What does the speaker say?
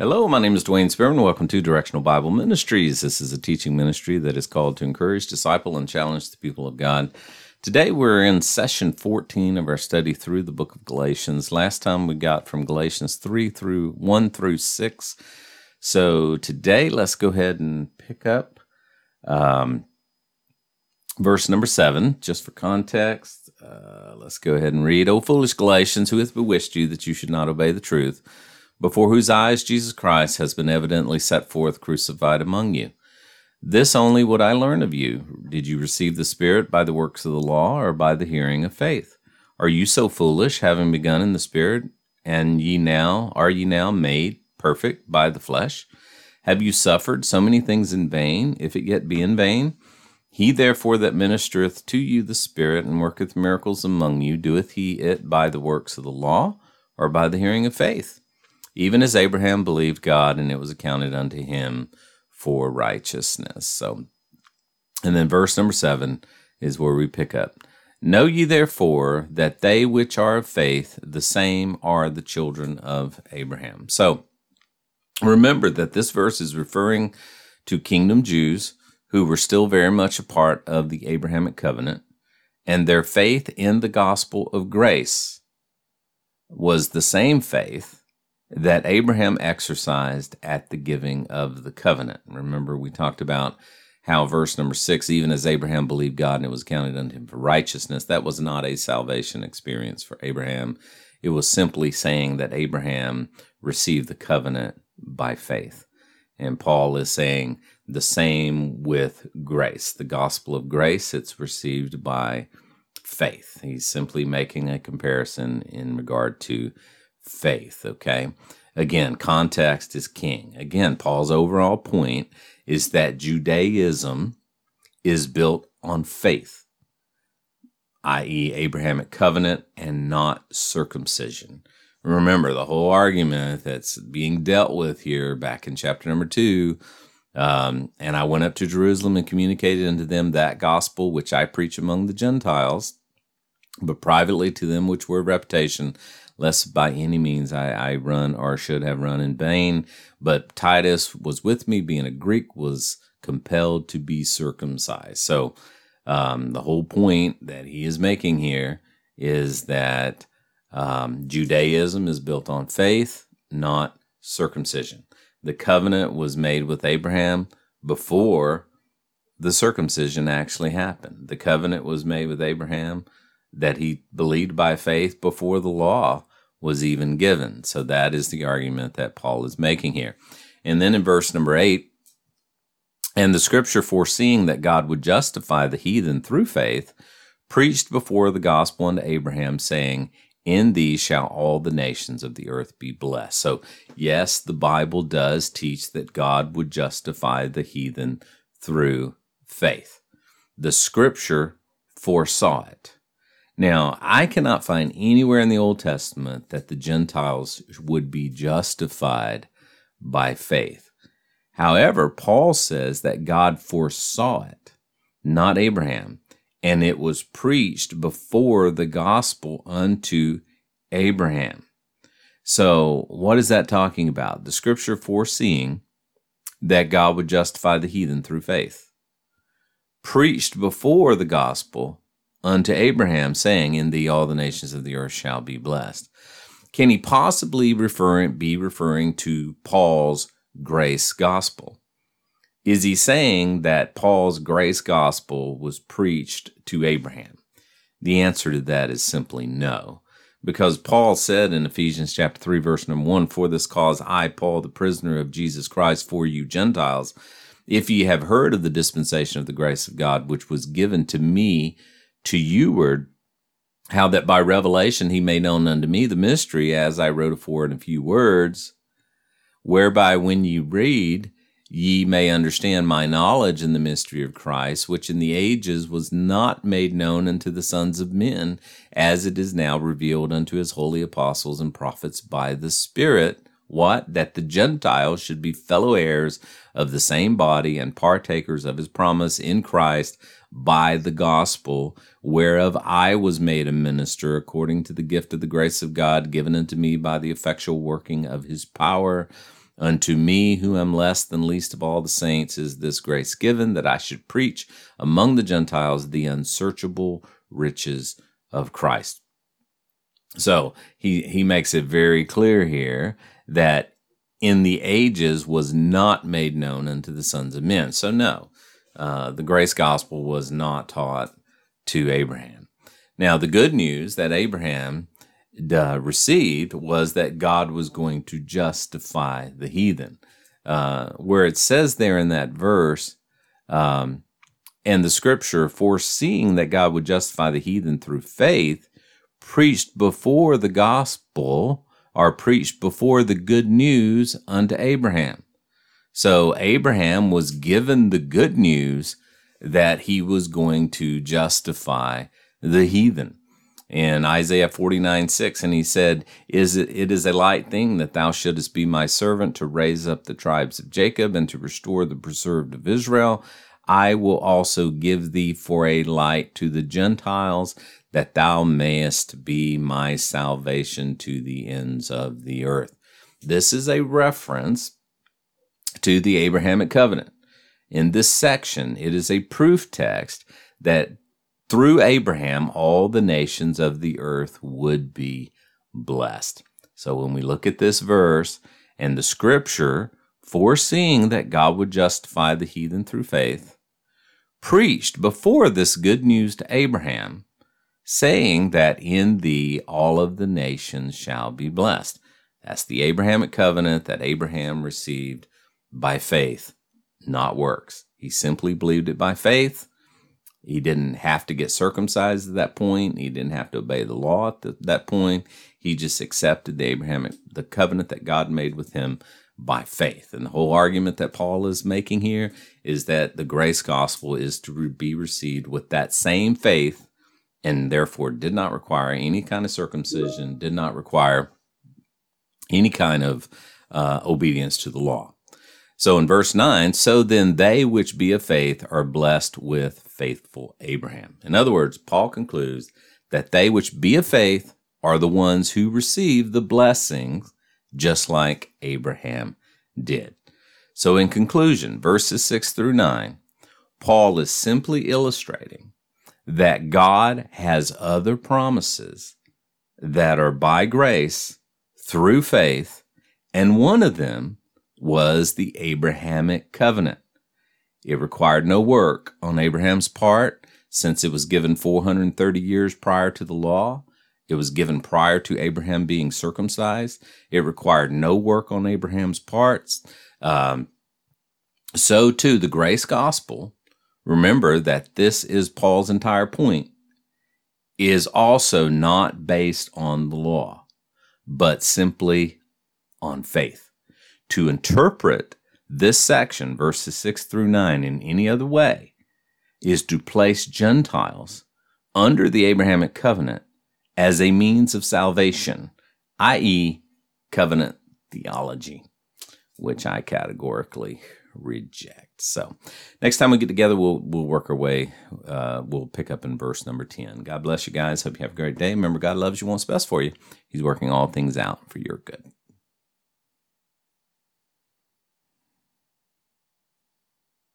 Hello, my name is Dwayne Spearman. Welcome to Directional Bible Ministries. This is a teaching ministry that is called to encourage, disciple, and challenge the people of God. Today we're in session 14 of our study through the book of Galatians. Last time we got from Galatians 3 through 1 through 6. So today let's go ahead and pick up um, verse number 7, just for context. Uh, let's go ahead and read. O foolish Galatians, who hath bewitched you that you should not obey the truth? Before whose eyes Jesus Christ has been evidently set forth crucified among you. This only would I learn of you. Did you receive the Spirit by the works of the law or by the hearing of faith? Are you so foolish, having begun in the Spirit, and ye now are ye now made perfect by the flesh? Have you suffered so many things in vain, if it yet be in vain? He therefore that ministereth to you the Spirit and worketh miracles among you, doeth he it by the works of the law or by the hearing of faith? Even as Abraham believed God and it was accounted unto him for righteousness. So, and then verse number seven is where we pick up. Know ye therefore that they which are of faith, the same are the children of Abraham. So, remember that this verse is referring to kingdom Jews who were still very much a part of the Abrahamic covenant, and their faith in the gospel of grace was the same faith that Abraham exercised at the giving of the covenant. Remember, we talked about how verse number six, even as Abraham believed God and it was counted unto him for righteousness, that was not a salvation experience for Abraham. It was simply saying that Abraham received the covenant by faith. And Paul is saying the same with grace. The gospel of grace, it's received by faith. He's simply making a comparison in regard to faith, okay? Again, context is king. Again, Paul's overall point is that Judaism is built on faith, i.e., Abrahamic covenant, and not circumcision. Remember, the whole argument that's being dealt with here back in chapter number two. Um, and I went up to Jerusalem and communicated unto them that gospel which I preach among the Gentiles, but privately to them which were of reputation, lest by any means I, I run or should have run in vain. But Titus was with me, being a Greek, was compelled to be circumcised. So um, the whole point that he is making here is that um, Judaism is built on faith, not circumcision. The covenant was made with Abraham before the circumcision actually happened. The covenant was made with Abraham that he believed by faith before the law was even given. So that is the argument that Paul is making here. And then in verse number eight, and the scripture foreseeing that God would justify the heathen through faith, preached before the gospel unto Abraham, saying, In thee shall all the nations of the earth be blessed. So, yes, the Bible does teach that God would justify the heathen through faith. The scripture foresaw it. Now, I cannot find anywhere in the Old Testament that the Gentiles would be justified by faith. However, Paul says that God foresaw it, not Abraham, and it was preached before the gospel unto Abraham. So, what is that talking about? The scripture foreseeing that God would justify the heathen through faith. Preached before the gospel unto Abraham, saying, In thee all the nations of the earth shall be blessed. Can he possibly refer, be referring to Paul's grace gospel? Is he saying that Paul's grace gospel was preached to Abraham? The answer to that is simply no. Because Paul said in Ephesians chapter 3, verse number 1, For this cause I, Paul, the prisoner of Jesus Christ, for you Gentiles, if ye have heard of the dispensation of the grace of God, which was given to me to youward, how that by revelation he made known unto me the mystery, as I wrote afore in a few words, whereby when ye read, ye may understand my knowledge in the mystery of Christ, which in the ages was not made known unto the sons of men, as it is now revealed unto his holy apostles and prophets by the Spirit. What? That the Gentiles should be fellow heirs of the same body and partakers of his promise in Christ by the gospel, whereof I was made a minister according to the gift of the grace of God given unto me by the effectual working of his power. Unto me, who am less than least of all the saints, is this grace given that I should preach among the Gentiles the unsearchable riches of Christ. So he, he makes it very clear here that in the ages was not made known unto the sons of men. So, no, uh, the grace gospel was not taught to Abraham. Now, the good news that Abraham uh, received was that God was going to justify the heathen. Uh, where it says there in that verse, um, and the scripture, foreseeing that God would justify the heathen through faith, preached before the gospel or preached before the good news unto Abraham. So Abraham was given the good news that he was going to justify the heathen. In Isaiah 49 6, and he said, is it, it is a light thing that thou shouldest be my servant to raise up the tribes of Jacob and to restore the preserved of Israel. I will also give thee for a light to the Gentiles, that thou mayest be my salvation to the ends of the earth. This is a reference to the Abrahamic covenant. In this section, it is a proof text that through Abraham, all the nations of the earth would be blessed. So when we look at this verse and the scripture foreseeing that God would justify the heathen through faith, preached before this good news to Abraham, saying that in thee all of the nations shall be blessed. That's the Abrahamic covenant that Abraham received by faith, not works. He simply believed it by faith. He didn't have to get circumcised at that point. He didn't have to obey the law at the, that point. He just accepted the Abrahamic, the covenant that God made with him by faith. And the whole argument that Paul is making here is that the grace gospel is to be received with that same faith and therefore did not require any kind of circumcision, did not require any kind of uh, obedience to the law. So in verse 9, so then they which be of faith are blessed with faithful Abraham. In other words, Paul concludes that they which be of faith are the ones who receive the blessings just like Abraham did. So in conclusion, verses 6 through 9, Paul is simply illustrating that God has other promises that are by grace through faith, and one of them was the Abrahamic covenant. It required no work on Abraham's part since it was given 430 years prior to the law. It was given prior to Abraham being circumcised. It required no work on Abraham's parts. Um, so, too, the grace gospel, remember that this is Paul's entire point, is also not based on the law, but simply on faith to interpret this section, verses 6 through 9, in any other way is to place Gentiles under the Abrahamic covenant as a means of salvation, i.e., covenant theology, which I categorically reject. So, next time we get together, we'll we'll work our way. Uh, we'll pick up in verse number ten. God bless you guys. Hope you have a great day. Remember, God loves you, wants best for you. He's working all things out for your good.